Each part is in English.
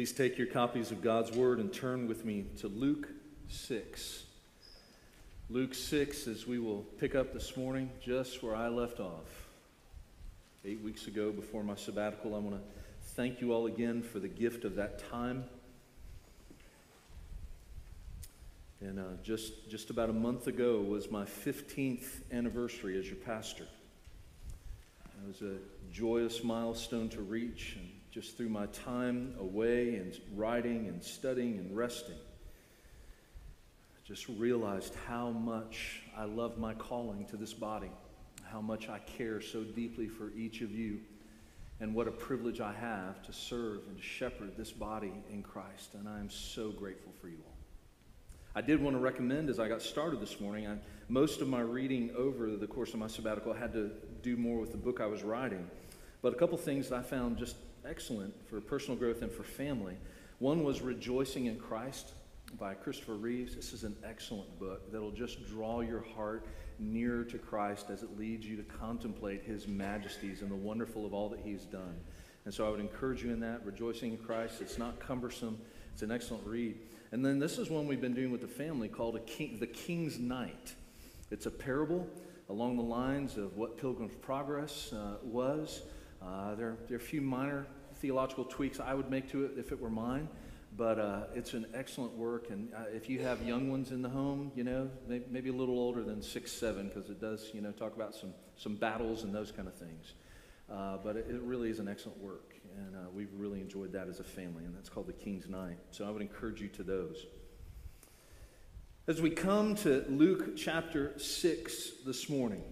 Please take your copies of God's Word and turn with me to Luke 6. Luke 6, as we will pick up this morning just where I left off. Eight weeks ago, before my sabbatical, I want to thank you all again for the gift of that time. And uh, just, just about a month ago was my 15th anniversary as your pastor. It was a joyous milestone to reach, and just through my time away and writing and studying and resting, I just realized how much I love my calling to this body, how much I care so deeply for each of you, and what a privilege I have to serve and to shepherd this body in Christ. And I am so grateful for you all. I did want to recommend as I got started this morning, I, most of my reading over the course of my sabbatical had to do more with the book I was writing. But a couple things that I found just excellent for personal growth and for family. One was Rejoicing in Christ by Christopher Reeves. This is an excellent book that'll just draw your heart nearer to Christ as it leads you to contemplate his majesties and the wonderful of all that he's done. And so I would encourage you in that, Rejoicing in Christ. It's not cumbersome, it's an excellent read. And then this is one we've been doing with the family called king, The King's Knight. It's a parable along the lines of what Pilgrim's Progress uh, was. Uh, there, there, are a few minor theological tweaks I would make to it if it were mine, but uh, it's an excellent work. And uh, if you have young ones in the home, you know, maybe, maybe a little older than six, seven, because it does, you know, talk about some, some battles and those kind of things. Uh, but it, it, really is an excellent work and uh, we've really enjoyed that as a family, and that's called the King's Knight. So I would encourage you to those. As we come to Luke chapter 6 this morning,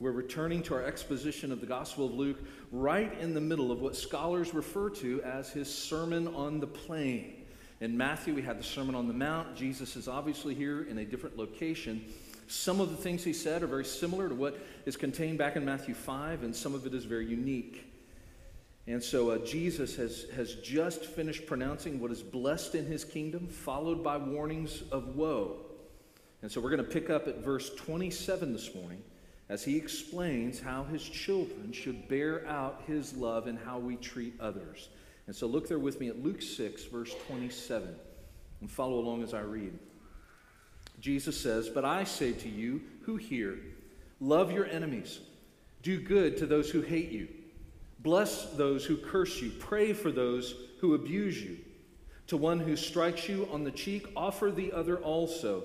we're returning to our exposition of the Gospel of Luke right in the middle of what scholars refer to as his Sermon on the Plain. In Matthew, we had the Sermon on the Mount. Jesus is obviously here in a different location. Some of the things he said are very similar to what is contained back in Matthew 5, and some of it is very unique. And so uh, Jesus has, has just finished pronouncing what is blessed in his kingdom, followed by warnings of woe. And so we're going to pick up at verse 27 this morning as he explains how his children should bear out his love and how we treat others. And so look there with me at Luke 6, verse 27, and follow along as I read. Jesus says, But I say to you who hear, love your enemies, do good to those who hate you. Bless those who curse you. Pray for those who abuse you. To one who strikes you on the cheek, offer the other also.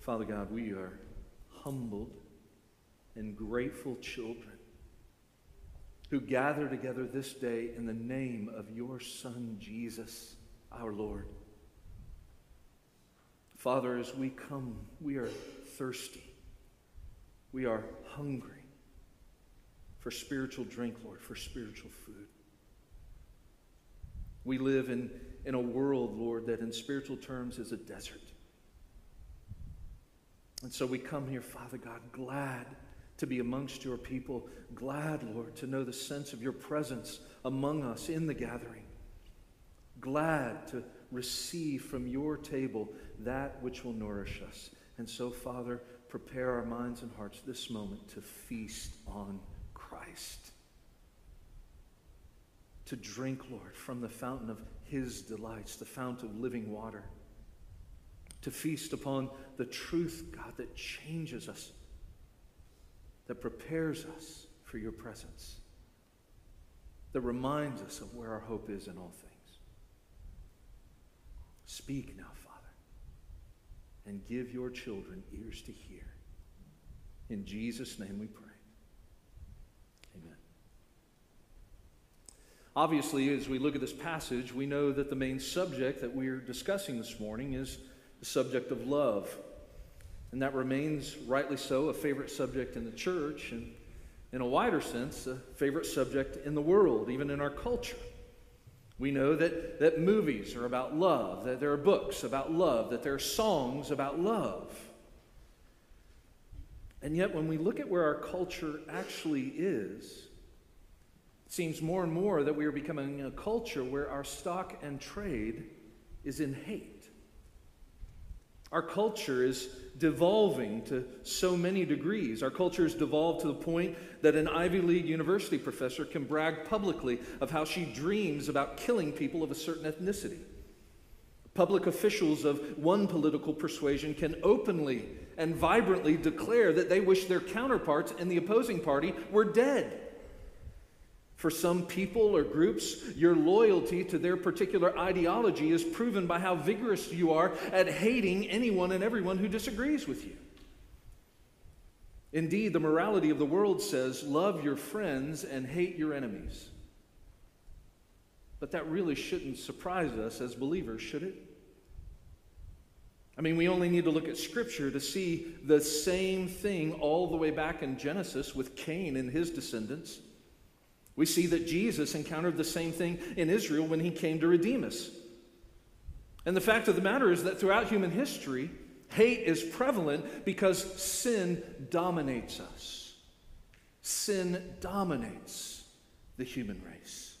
Father God, we are humbled and grateful children who gather together this day in the name of your Son, Jesus, our Lord. Father, as we come, we are thirsty. We are hungry for spiritual drink, Lord, for spiritual food. We live in, in a world, Lord, that in spiritual terms is a desert. And so we come here, Father God, glad to be amongst your people, glad, Lord, to know the sense of your presence among us in the gathering, glad to receive from your table that which will nourish us. And so, Father, prepare our minds and hearts this moment to feast on Christ. To drink, Lord, from the fountain of his delights, the fount of living water. To feast upon the truth, God, that changes us, that prepares us for your presence, that reminds us of where our hope is in all things. Speak now, Father, and give your children ears to hear. In Jesus' name we pray. Amen. Obviously, as we look at this passage, we know that the main subject that we're discussing this morning is the subject of love. And that remains, rightly so, a favorite subject in the church, and in a wider sense, a favorite subject in the world, even in our culture. We know that, that movies are about love, that there are books about love, that there are songs about love. And yet, when we look at where our culture actually is, it seems more and more that we are becoming a culture where our stock and trade is in hate. Our culture is devolving to so many degrees. Our culture has devolved to the point that an Ivy League university professor can brag publicly of how she dreams about killing people of a certain ethnicity. Public officials of one political persuasion can openly and vibrantly declare that they wish their counterparts in the opposing party were dead. For some people or groups, your loyalty to their particular ideology is proven by how vigorous you are at hating anyone and everyone who disagrees with you. Indeed, the morality of the world says, love your friends and hate your enemies. But that really shouldn't surprise us as believers, should it? I mean, we only need to look at Scripture to see the same thing all the way back in Genesis with Cain and his descendants. We see that Jesus encountered the same thing in Israel when he came to redeem us. And the fact of the matter is that throughout human history, hate is prevalent because sin dominates us. Sin dominates the human race.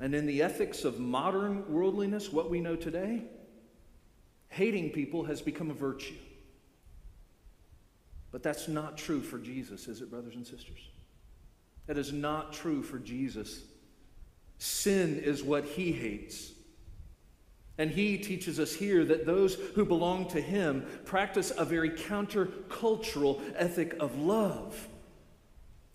And in the ethics of modern worldliness, what we know today, hating people has become a virtue. But that's not true for Jesus, is it, brothers and sisters? That is not true for Jesus. Sin is what he hates. And he teaches us here that those who belong to him practice a very countercultural ethic of love.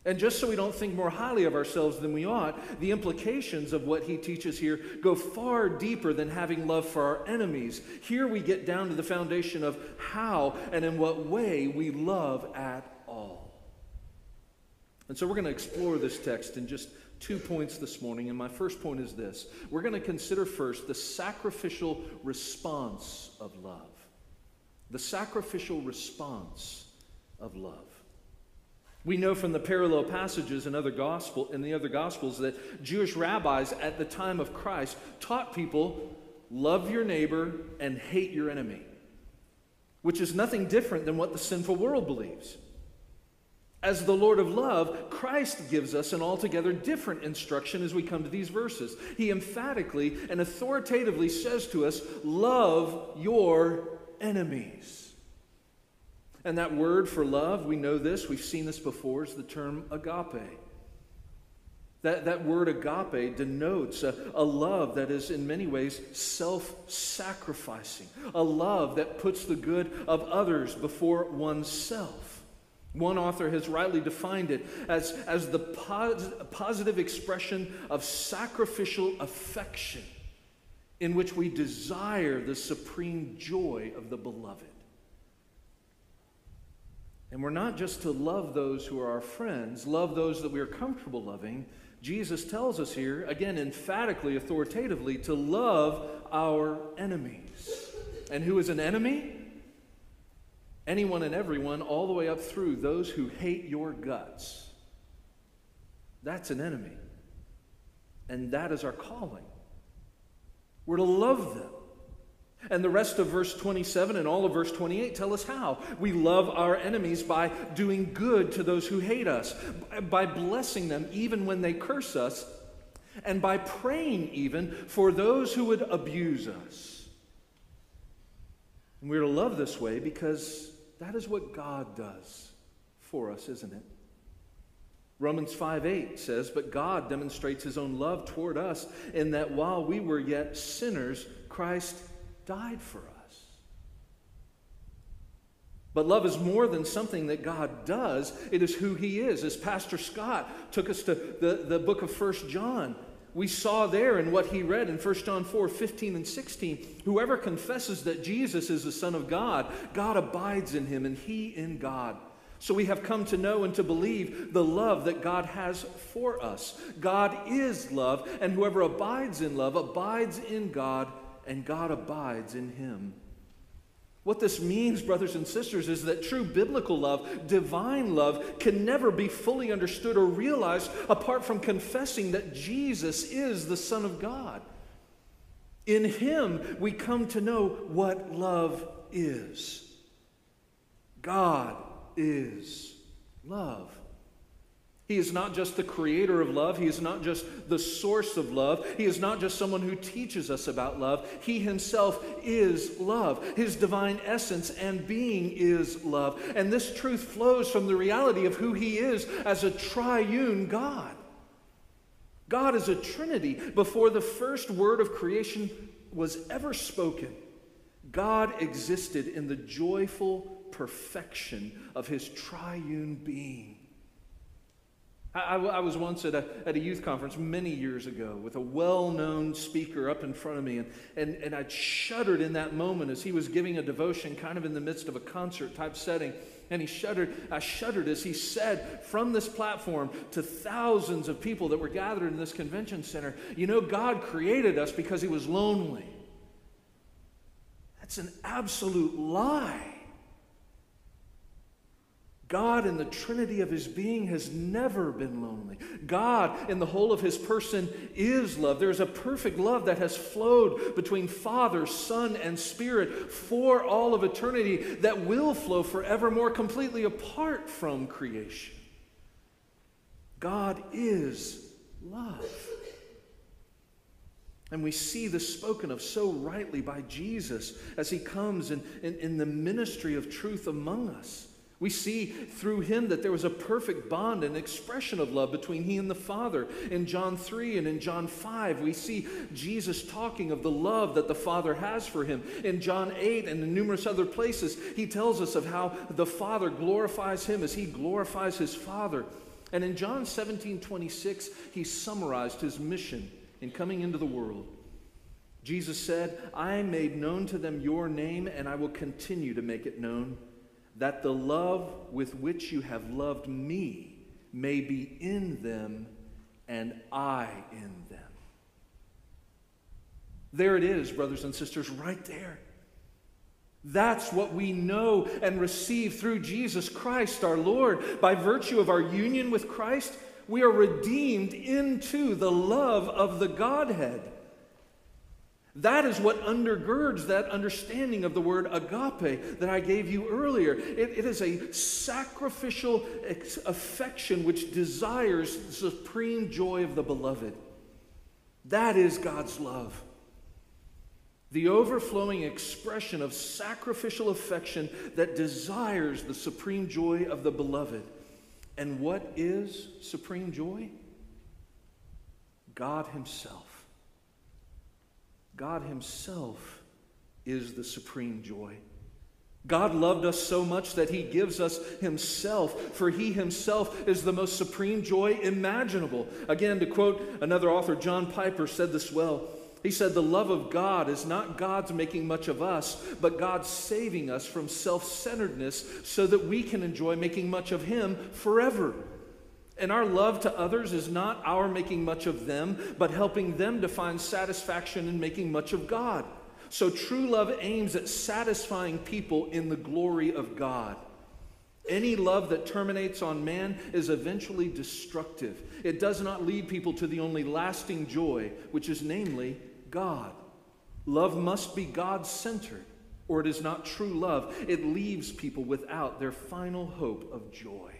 And just so we don't think more highly of ourselves than we ought, the implications of what he teaches here go far deeper than having love for our enemies. Here we get down to the foundation of how and in what way we love at and so we're going to explore this text in just two points this morning. And my first point is this we're going to consider first the sacrificial response of love. The sacrificial response of love. We know from the parallel passages in other gospel in the other gospels that Jewish rabbis at the time of Christ taught people love your neighbor and hate your enemy, which is nothing different than what the sinful world believes. As the Lord of love, Christ gives us an altogether different instruction as we come to these verses. He emphatically and authoritatively says to us, Love your enemies. And that word for love, we know this, we've seen this before, is the term agape. That, that word agape denotes a, a love that is, in many ways, self sacrificing, a love that puts the good of others before oneself. One author has rightly defined it as, as the pos- positive expression of sacrificial affection in which we desire the supreme joy of the beloved. And we're not just to love those who are our friends, love those that we are comfortable loving. Jesus tells us here, again, emphatically, authoritatively, to love our enemies. And who is an enemy? Anyone and everyone, all the way up through those who hate your guts. That's an enemy. And that is our calling. We're to love them. And the rest of verse 27 and all of verse 28 tell us how. We love our enemies by doing good to those who hate us, by blessing them even when they curse us, and by praying even for those who would abuse us. And we're to love this way because that is what God does for us, isn't it? Romans 5 8 says, But God demonstrates his own love toward us in that while we were yet sinners, Christ died for us. But love is more than something that God does, it is who he is. As Pastor Scott took us to the, the book of First John, We saw there in what he read in 1 John 4 15 and 16 whoever confesses that Jesus is the Son of God, God abides in him and he in God. So we have come to know and to believe the love that God has for us. God is love, and whoever abides in love abides in God, and God abides in him. What this means, brothers and sisters, is that true biblical love, divine love, can never be fully understood or realized apart from confessing that Jesus is the Son of God. In Him, we come to know what love is. God is love. He is not just the creator of love. He is not just the source of love. He is not just someone who teaches us about love. He himself is love. His divine essence and being is love. And this truth flows from the reality of who he is as a triune God. God is a trinity. Before the first word of creation was ever spoken, God existed in the joyful perfection of his triune being. I, I, was once at a, at a youth conference many years ago with a well known speaker up in front of me, and, and, and I shuddered in that moment as he was giving a devotion, kind of in the midst of a concert type setting. And he shuddered, I shuddered as he said from this platform to thousands of people that were gathered in this convention center, You know, God created us because he was lonely. That's an absolute lie. God, in the trinity of his being, has never been lonely. God, in the whole of his person, is love. There is a perfect love that has flowed between Father, Son, and Spirit for all of eternity that will flow forevermore completely apart from creation. God is love. And we see this spoken of so rightly by Jesus as he comes in, in, in the ministry of truth among us. We see through him that there was a perfect bond and expression of love between he and the Father. In John 3 and in John 5, we see Jesus talking of the love that the Father has for him. In John 8 and in numerous other places, he tells us of how the Father glorifies him as he glorifies his Father. And in John 17 26, he summarized his mission in coming into the world. Jesus said, I made known to them your name, and I will continue to make it known that the love with which you have loved me may be in them and I in them. There it is, brothers and sisters, right there. That's what we know and receive through Jesus Christ our Lord. By virtue of our union with Christ, we are redeemed into the love of the Godhead. That is what undergirds that understanding of the word agape that I gave you earlier. it, it is a sacrificial affection which desires the supreme joy of the beloved. That is God's love. The overflowing expression of sacrificial affection that desires the supreme joy of the beloved. And what is supreme joy? God Himself. God Himself is the supreme joy. God loved us so much that He gives us Himself, for He Himself is the most supreme joy imaginable. Again, to quote another author, John Piper said this well. He said, The love of God is not God's making much of us, but God's saving us from self centeredness so that we can enjoy making much of Him forever. And our love to others is not our making much of them, but helping them to find satisfaction in making much of God. So true love aims at satisfying people in the glory of God. Any love that terminates on man is eventually destructive. It does not lead people to the only lasting joy, which is namely God. Love must be God centered, or it is not true love. It leaves people without their final hope of joy.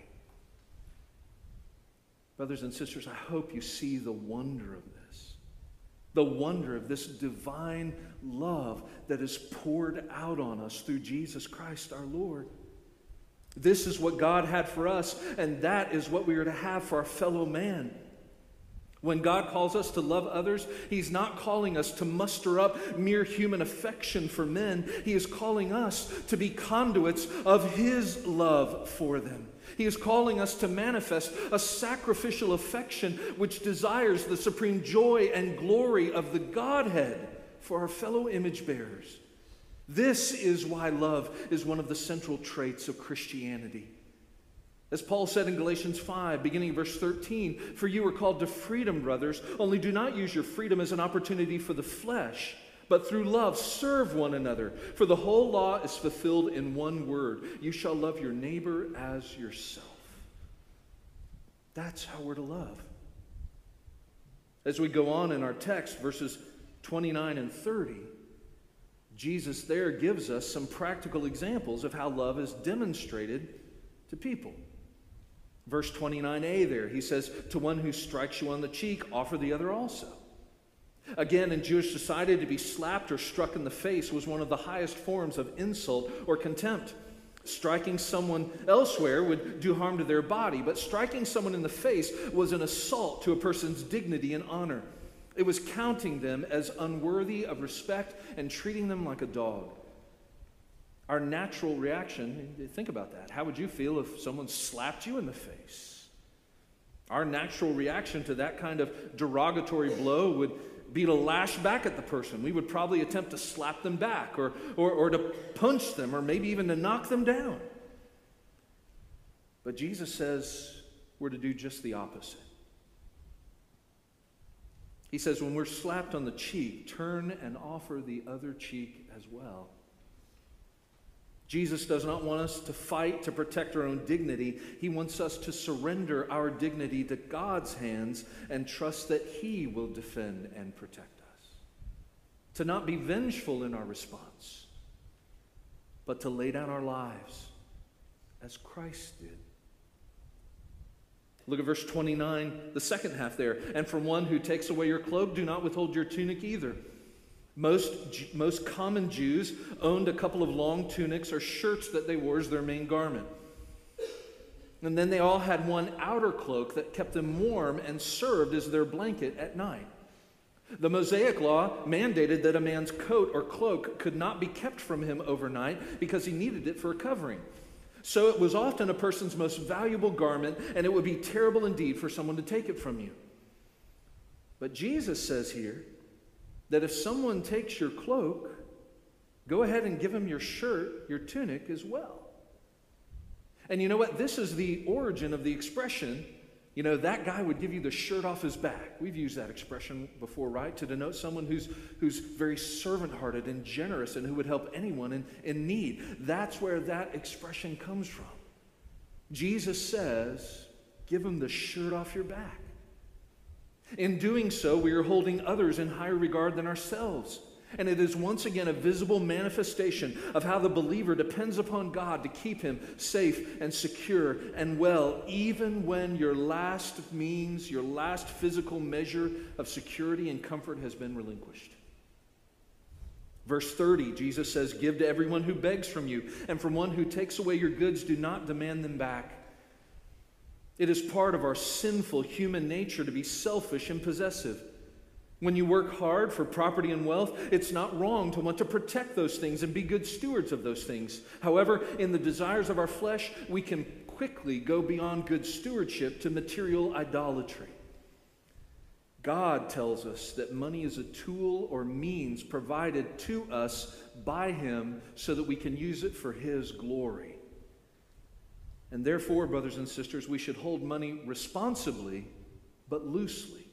Brothers and sisters, I hope you see the wonder of this. The wonder of this divine love that is poured out on us through Jesus Christ our Lord. This is what God had for us, and that is what we are to have for our fellow man. When God calls us to love others, He's not calling us to muster up mere human affection for men. He is calling us to be conduits of His love for them. He is calling us to manifest a sacrificial affection which desires the supreme joy and glory of the Godhead for our fellow image bearers. This is why love is one of the central traits of Christianity. As Paul said in Galatians 5, beginning verse 13, For you are called to freedom, brothers, only do not use your freedom as an opportunity for the flesh, but through love serve one another. For the whole law is fulfilled in one word you shall love your neighbor as yourself. That's how we're to love. As we go on in our text, verses 29 and 30, Jesus there gives us some practical examples of how love is demonstrated to people. Verse 29a there, he says, To one who strikes you on the cheek, offer the other also. Again, in Jewish society, to be slapped or struck in the face was one of the highest forms of insult or contempt. Striking someone elsewhere would do harm to their body, but striking someone in the face was an assault to a person's dignity and honor. It was counting them as unworthy of respect and treating them like a dog. Our natural reaction, think about that. How would you feel if someone slapped you in the face? Our natural reaction to that kind of derogatory blow would be to lash back at the person. We would probably attempt to slap them back or, or, or to punch them or maybe even to knock them down. But Jesus says we're to do just the opposite. He says, when we're slapped on the cheek, turn and offer the other cheek as well. Jesus does not want us to fight to protect our own dignity. He wants us to surrender our dignity to God's hands and trust that He will defend and protect us. To not be vengeful in our response, but to lay down our lives as Christ did. Look at verse 29, the second half there. And from one who takes away your cloak, do not withhold your tunic either. Most, most common Jews owned a couple of long tunics or shirts that they wore as their main garment. And then they all had one outer cloak that kept them warm and served as their blanket at night. The Mosaic law mandated that a man's coat or cloak could not be kept from him overnight because he needed it for a covering. So it was often a person's most valuable garment, and it would be terrible indeed for someone to take it from you. But Jesus says here that if someone takes your cloak, go ahead and give him your shirt, your tunic as well. And you know what? This is the origin of the expression. You know, that guy would give you the shirt off his back. We've used that expression before, right? To denote someone who's, who's very servant hearted and generous and who would help anyone in, in need. That's where that expression comes from. Jesus says, give him the shirt off your back. In doing so, we are holding others in higher regard than ourselves. And it is once again a visible manifestation of how the believer depends upon God to keep him safe and secure and well, even when your last means, your last physical measure of security and comfort has been relinquished. Verse 30, Jesus says, Give to everyone who begs from you, and from one who takes away your goods, do not demand them back. It is part of our sinful human nature to be selfish and possessive. When you work hard for property and wealth, it's not wrong to want to protect those things and be good stewards of those things. However, in the desires of our flesh, we can quickly go beyond good stewardship to material idolatry. God tells us that money is a tool or means provided to us by Him so that we can use it for His glory. And therefore, brothers and sisters, we should hold money responsibly but loosely.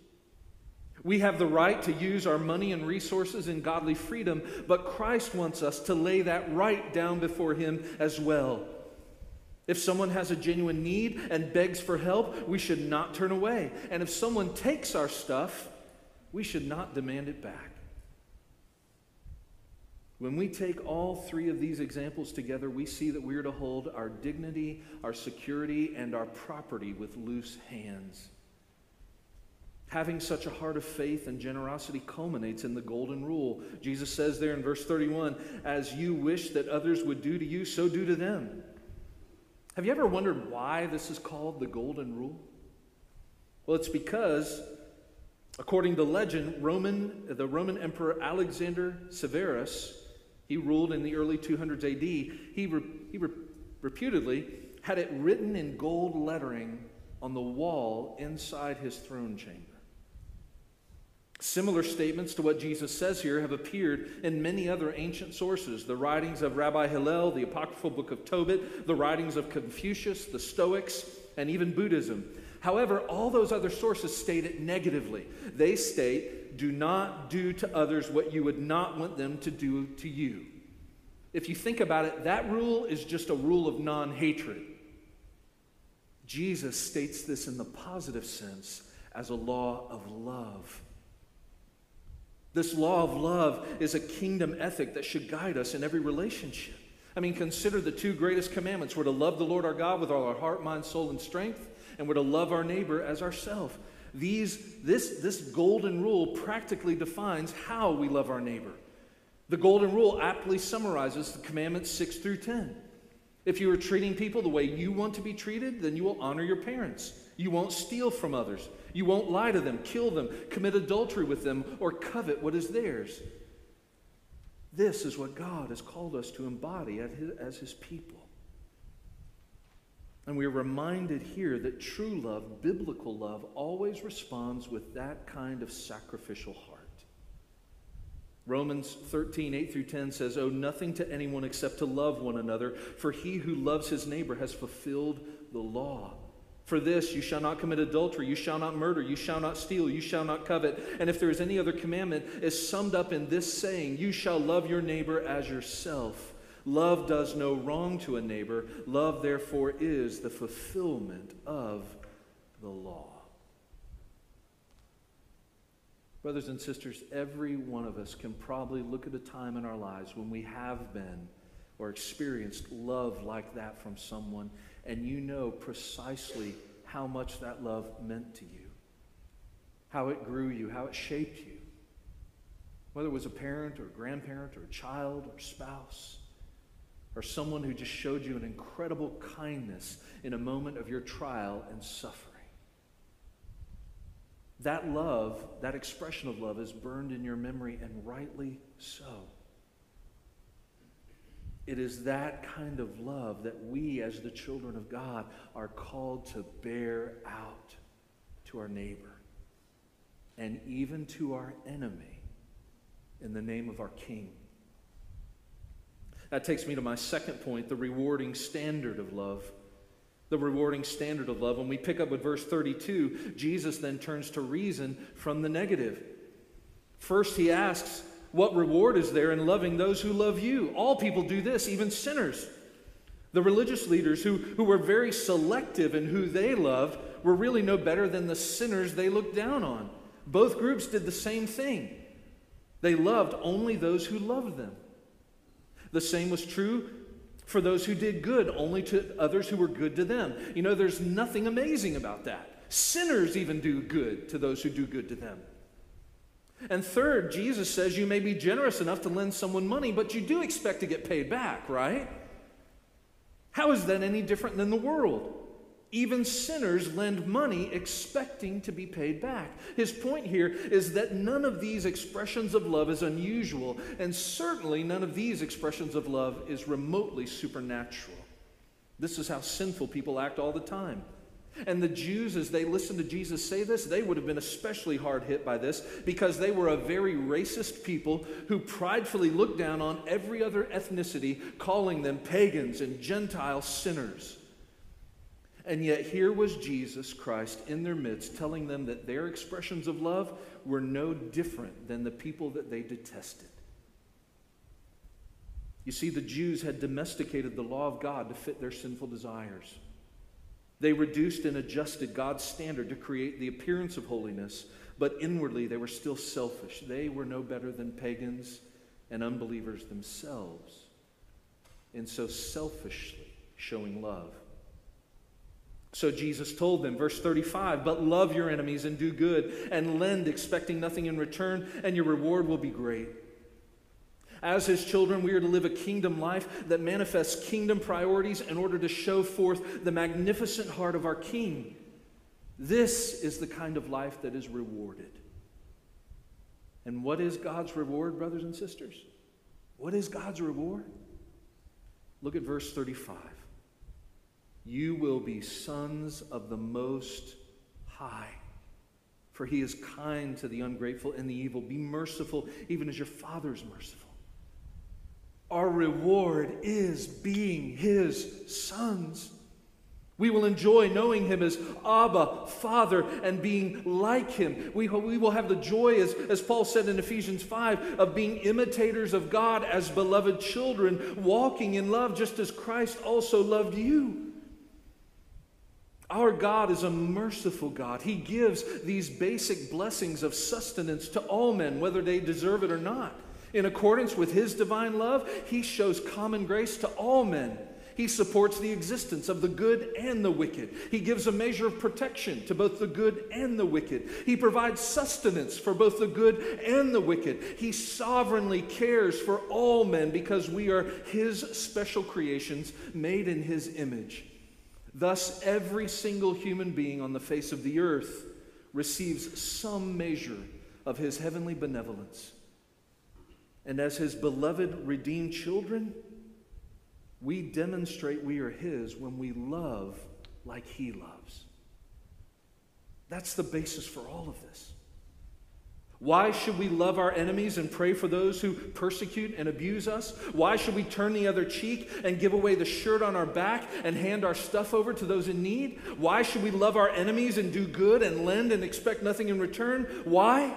We have the right to use our money and resources in godly freedom, but Christ wants us to lay that right down before Him as well. If someone has a genuine need and begs for help, we should not turn away. And if someone takes our stuff, we should not demand it back. When we take all three of these examples together, we see that we are to hold our dignity, our security, and our property with loose hands. Having such a heart of faith and generosity culminates in the golden rule. Jesus says there in verse 31 As you wish that others would do to you, so do to them. Have you ever wondered why this is called the golden rule? Well, it's because, according to legend, Roman, the Roman Emperor Alexander Severus he ruled in the early 200s AD. He, re, he re, reputedly had it written in gold lettering on the wall inside his throne chamber. Similar statements to what Jesus says here have appeared in many other ancient sources the writings of Rabbi Hillel, the apocryphal book of Tobit, the writings of Confucius, the Stoics, and even Buddhism. However, all those other sources state it negatively. They state, do not do to others what you would not want them to do to you. If you think about it, that rule is just a rule of non hatred. Jesus states this in the positive sense as a law of love. This law of love is a kingdom ethic that should guide us in every relationship. I mean, consider the two greatest commandments. We're to love the Lord our God with all our heart, mind, soul, and strength, and we're to love our neighbor as ourselves. These, this, this golden rule practically defines how we love our neighbor. The golden rule aptly summarizes the commandments 6 through 10. If you are treating people the way you want to be treated, then you will honor your parents. You won't steal from others. You won't lie to them, kill them, commit adultery with them, or covet what is theirs. This is what God has called us to embody as His people. And we are reminded here that true love, biblical love, always responds with that kind of sacrificial heart. Romans 13, 8 through 10 says, Owe nothing to anyone except to love one another, for he who loves his neighbor has fulfilled the law. For this, you shall not commit adultery, you shall not murder, you shall not steal, you shall not covet. And if there is any other commandment, is summed up in this saying, You shall love your neighbor as yourself. Love does no wrong to a neighbor. Love, therefore, is the fulfillment of the law. Brothers and sisters, every one of us can probably look at a time in our lives when we have been or experienced love like that from someone and you know precisely how much that love meant to you, how it grew you, how it shaped you. Whether it was a parent or a grandparent or a child or spouse or someone who just showed you an incredible kindness in a moment of your trial and suffering. That love, that expression of love, is burned in your memory, and rightly so. It is that kind of love that we, as the children of God, are called to bear out to our neighbor and even to our enemy in the name of our King. That takes me to my second point the rewarding standard of love. The rewarding standard of love. When we pick up with verse 32, Jesus then turns to reason from the negative. First, he asks, what reward is there in loving those who love you? All people do this, even sinners. The religious leaders who, who were very selective in who they loved were really no better than the sinners they looked down on. Both groups did the same thing. They loved only those who loved them. The same was true for those who did good, only to others who were good to them. You know, there's nothing amazing about that. Sinners even do good to those who do good to them. And third, Jesus says you may be generous enough to lend someone money, but you do expect to get paid back, right? How is that any different than the world? Even sinners lend money expecting to be paid back. His point here is that none of these expressions of love is unusual, and certainly none of these expressions of love is remotely supernatural. This is how sinful people act all the time. And the Jews, as they listened to Jesus say this, they would have been especially hard hit by this because they were a very racist people who pridefully looked down on every other ethnicity, calling them pagans and Gentile sinners. And yet, here was Jesus Christ in their midst telling them that their expressions of love were no different than the people that they detested. You see, the Jews had domesticated the law of God to fit their sinful desires. They reduced and adjusted God's standard to create the appearance of holiness, but inwardly they were still selfish. They were no better than pagans and unbelievers themselves, and so selfishly showing love. So Jesus told them, verse 35, but love your enemies and do good, and lend, expecting nothing in return, and your reward will be great. As his children, we are to live a kingdom life that manifests kingdom priorities in order to show forth the magnificent heart of our King. This is the kind of life that is rewarded. And what is God's reward, brothers and sisters? What is God's reward? Look at verse 35. you will be sons of the Most High. For he is kind to the ungrateful and the evil. Be merciful, even as your Father is merciful. Our reward is being his sons. We will enjoy knowing him as Abba, Father, and being like him. We, we will have the joy, as, as Paul said in Ephesians 5, of being imitators of God as beloved children, walking in love just as Christ also loved you. Our God is a merciful God. He gives these basic blessings of sustenance to all men, whether they deserve it or not. In accordance with His divine love, He shows common grace to all men. He supports the existence of the good and the wicked. He gives a measure of protection to both the good and the wicked. He provides sustenance for both the good and the wicked. He sovereignly cares for all men because we are His special creations made in His image. Thus, every single human being on the face of the earth receives some measure of His heavenly benevolence. And as His beloved, redeemed children, we demonstrate we are His when we love like He loves. That's the basis for all of this. Why should we love our enemies and pray for those who persecute and abuse us? Why should we turn the other cheek and give away the shirt on our back and hand our stuff over to those in need? Why should we love our enemies and do good and lend and expect nothing in return? Why?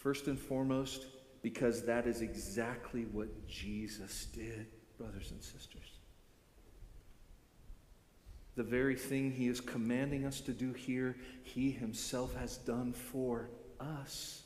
First and foremost, because that is exactly what Jesus did, brothers and sisters. The very thing he is commanding us to do here, he himself has done for us.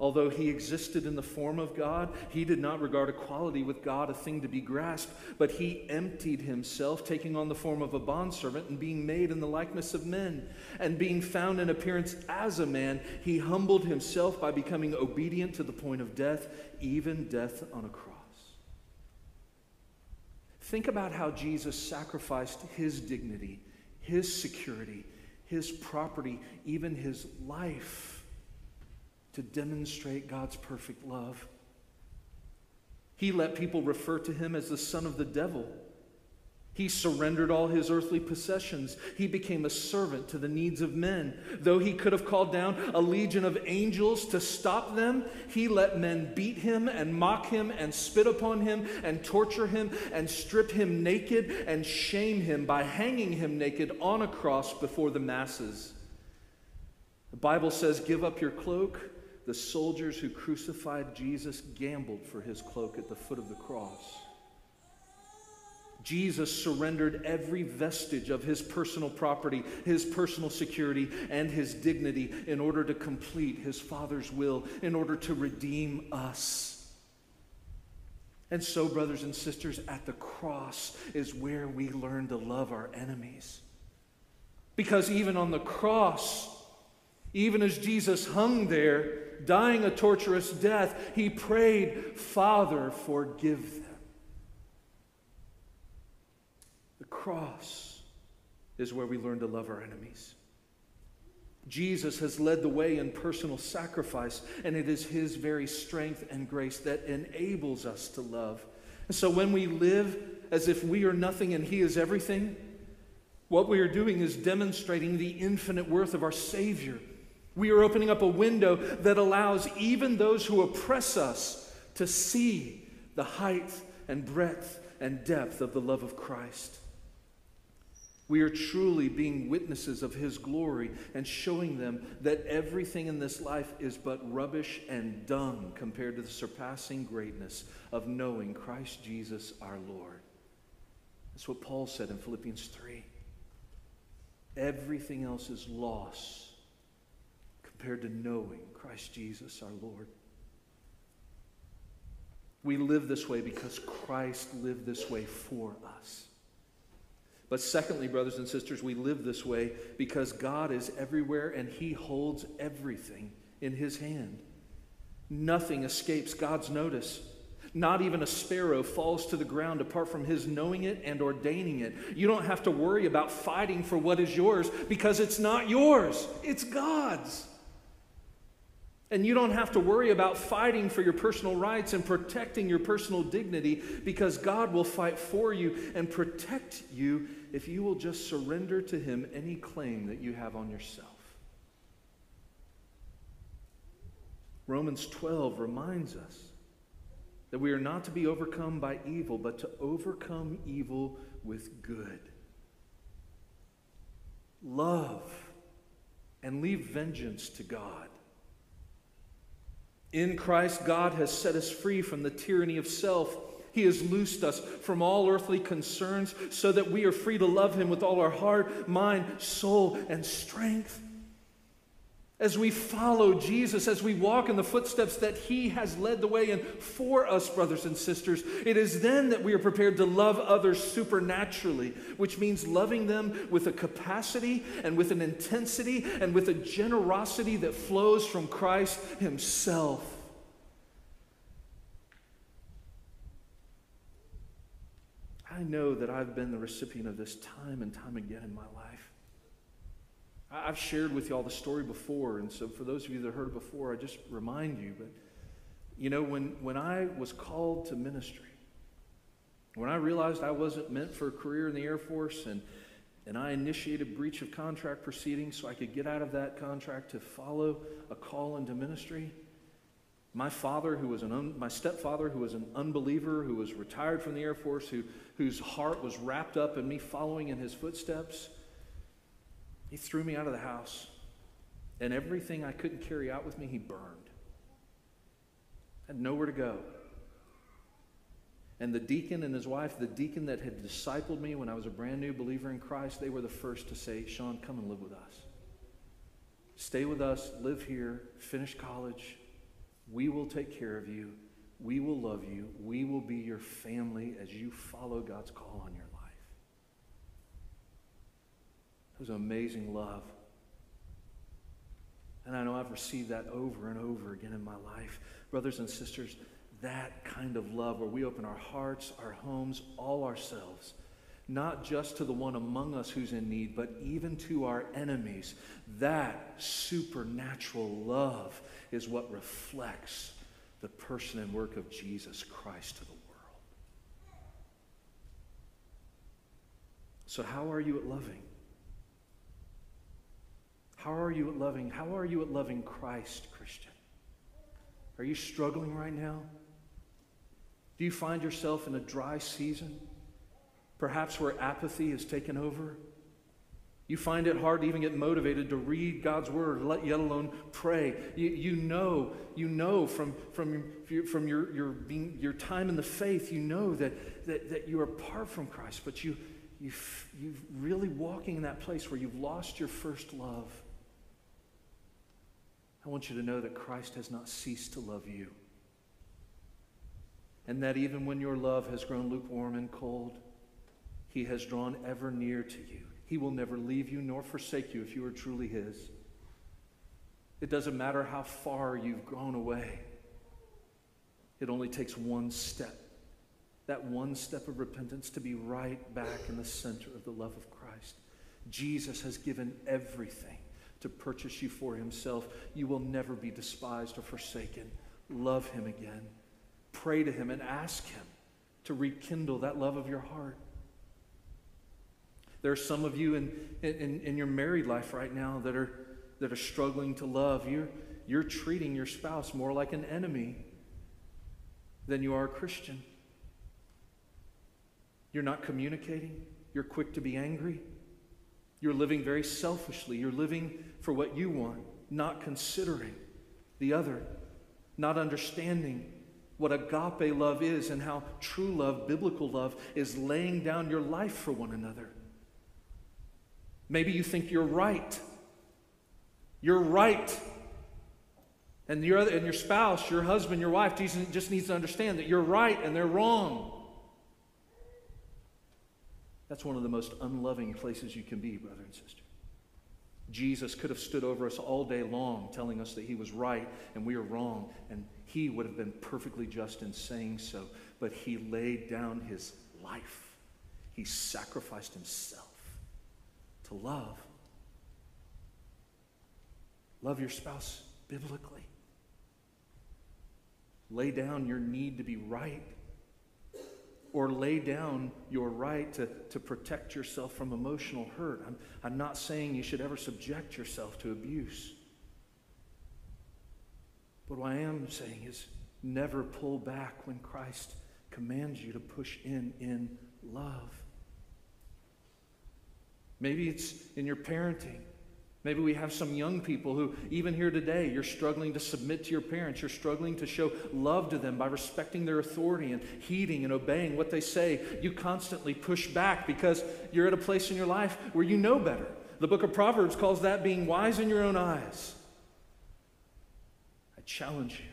Although he existed in the form of God, he did not regard equality with God a thing to be grasped, but he emptied himself, taking on the form of a bondservant and being made in the likeness of men. And being found in appearance as a man, he humbled himself by becoming obedient to the point of death, even death on a cross. Think about how Jesus sacrificed his dignity, his security, his property, even his life to demonstrate God's perfect love. He let people refer to him as the son of the devil. He surrendered all his earthly possessions. He became a servant to the needs of men. Though he could have called down a legion of angels to stop them, he let men beat him and mock him and spit upon him and torture him and strip him naked and shame him by hanging him naked on a cross before the masses. The Bible says, Give up your cloak the soldiers who crucified Jesus gambled for his cloak at the foot of the cross. Jesus surrendered every vestige of his personal property, his personal security, and his dignity in order to complete his Father's will, in order to redeem us. And so, brothers and sisters, at the cross is where we learn to love our enemies. Because even on the cross, even as Jesus hung there, dying a torturous death, he prayed, Father, forgive them. The cross is where we learn to love our enemies. Jesus has led the way in personal sacrifice, and it is his very strength and grace that enables us to love. And so when we live as if we are nothing and he is everything, what we are doing is demonstrating the infinite worth of our Savior we are opening up a window that allows even those who oppress us to see the height and breadth and depth of the love of Christ. We are truly being witnesses of His glory and showing them that everything in this life is but rubbish and dung compared to the surpassing greatness of knowing Christ Jesus our Lord. That's what Paul said in Philippians 3. Everything else is loss compared to knowing Christ Jesus our Lord. We live this way because Christ lived this way for us. But secondly, brothers and sisters, we live this way because God is everywhere and He holds everything in His hand. Nothing escapes God's notice. Not even a sparrow falls to the ground apart from his knowing it and ordaining it. You don't have to worry about fighting for what is yours because it's not yours, it's God's. And you don't have to worry about fighting for your personal rights and protecting your personal dignity because God will fight for you and protect you if you will just surrender to Him any claim that you have on yourself. Romans 12 reminds us that we are not to be overcome by evil, but to overcome evil with good. Love and leave vengeance to God. In Christ, God has set us free from the tyranny of self. He has loosed us from all earthly concerns so that we are free to love Him with all our heart, mind, soul, and strength. As we follow Jesus, as we walk in the footsteps that He has led the way in for us, brothers and sisters, it is then that we are prepared to love others supernaturally, which means loving them with a capacity and with an intensity and with a generosity that flows from Christ Himself. I know that I've been the recipient of this time and time again in my life. I've shared with you all the story before, and so for those of you that heard it before, I just remind you. But you know, when when I was called to ministry, when I realized I wasn't meant for a career in the Air Force, and and I initiated breach of contract proceedings so I could get out of that contract to follow a call into ministry. My father, who was an un, my stepfather, who was an unbeliever, who was retired from the Air Force, who whose heart was wrapped up in me following in his footsteps he threw me out of the house, and everything I couldn't carry out with me, he burned. I had nowhere to go. And the deacon and his wife, the deacon that had discipled me when I was a brand new believer in Christ, they were the first to say, Sean, come and live with us. Stay with us, live here, finish college. We will take care of you. We will love you. We will be your family as you follow God's call on your life. An amazing love. And I know I've received that over and over again in my life. Brothers and sisters, that kind of love where we open our hearts, our homes, all ourselves, not just to the one among us who's in need, but even to our enemies. That supernatural love is what reflects the person and work of Jesus Christ to the world. So, how are you at loving? How are you at loving? How are you at loving Christ, Christian? Are you struggling right now? Do you find yourself in a dry season? Perhaps where apathy has taken over? You find it hard to even get motivated to read God's word, let, yet alone pray. You, you know, you know from, from, from your, your, being, your time in the faith, you know that, that, that you are apart from Christ, but you, you, you really walking in that place where you've lost your first love. I want you to know that Christ has not ceased to love you. And that even when your love has grown lukewarm and cold, he has drawn ever near to you. He will never leave you nor forsake you if you are truly his. It doesn't matter how far you've grown away. It only takes one step. That one step of repentance to be right back in the center of the love of Christ. Jesus has given everything to purchase you for himself. You will never be despised or forsaken. Love him again. Pray to him and ask him to rekindle that love of your heart. There are some of you in, in, in your married life right now that are, that are struggling to love. You're, you're treating your spouse more like an enemy than you are a Christian. You're not communicating. You're quick to be angry. You're living very selfishly. You're living for what you want, not considering the other, not understanding what agape love is and how true love, biblical love, is laying down your life for one another. Maybe you think you're right. You're right. And your, and your spouse, your husband, your wife just needs to understand that you're right and they're wrong. That's one of the most unloving places you can be, brother and sister. Jesus could have stood over us all day long telling us that he was right and we are wrong, and he would have been perfectly just in saying so, but he laid down his life. He sacrificed himself to love. Love your spouse biblically. lay down your need to be right or lay down your right to, to protect yourself from emotional hurt. I'm, I'm not saying you should ever subject yourself to abuse. But what I am saying is never pull back when Christ commands you to push in in love. Maybe it's in your parenting. Maybe we have some young people who, even here today, you're struggling to submit to your parents. You're struggling to show love to them by respecting their authority and heeding and obeying what they say. You constantly push back because you're at a place in your life where you know better. The book of Proverbs calls that being wise in your own eyes. I challenge you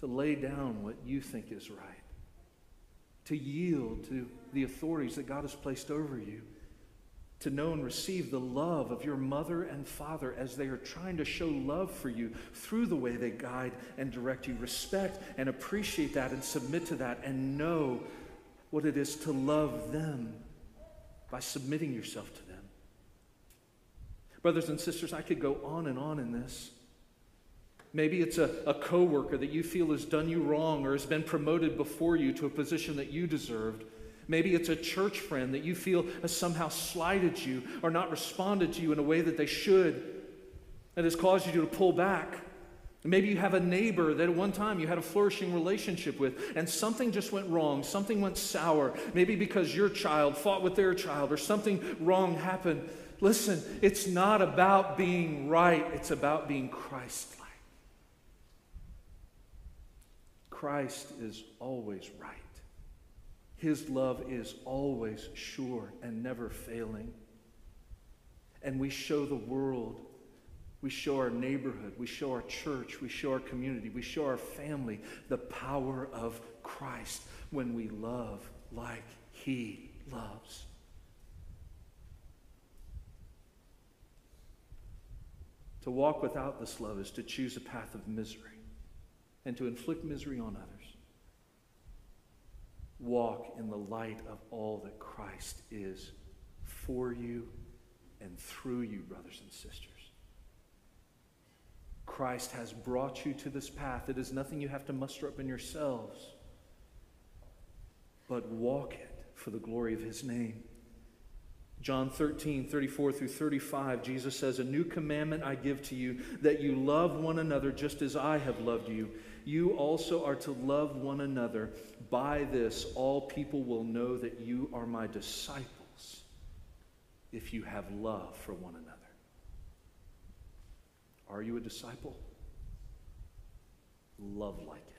to lay down what you think is right, to yield to the authorities that God has placed over you to know and receive the love of your mother and father as they are trying to show love for you through the way they guide and direct you. Respect and appreciate that and submit to that and know what it is to love them by submitting yourself to them. Brothers and sisters, I could go on and on in this. Maybe it's a, a coworker that you feel has done you wrong or has been promoted before you to a position that you deserved. Maybe it's a church friend that you feel has somehow slighted you or not responded to you in a way that they should and has caused you to pull back. Maybe you have a neighbor that at one time you had a flourishing relationship with, and something just went wrong, something went sour. Maybe because your child fought with their child, or something wrong happened. Listen, it's not about being right, it's about being Christ like. Christ is always right. His love is always sure and never failing. And we show the world, we show our neighborhood, we show our church, we show our community, we show our family the power of Christ when we love like He loves. To walk without this love is to choose a path of misery and to inflict misery on others walk in the light of all that Christ is for you and through you, brothers and sisters. Christ has brought you to this path. It is nothing you have to muster up in yourselves, but walk it for the glory of his name. John 13, 34 through 35, Jesus says, A new commandment I give to you, that you love one another just as I have loved you. You also are to love one another. By this, all people will know that you are my disciples if you have love for one another. Are you a disciple? Love like it.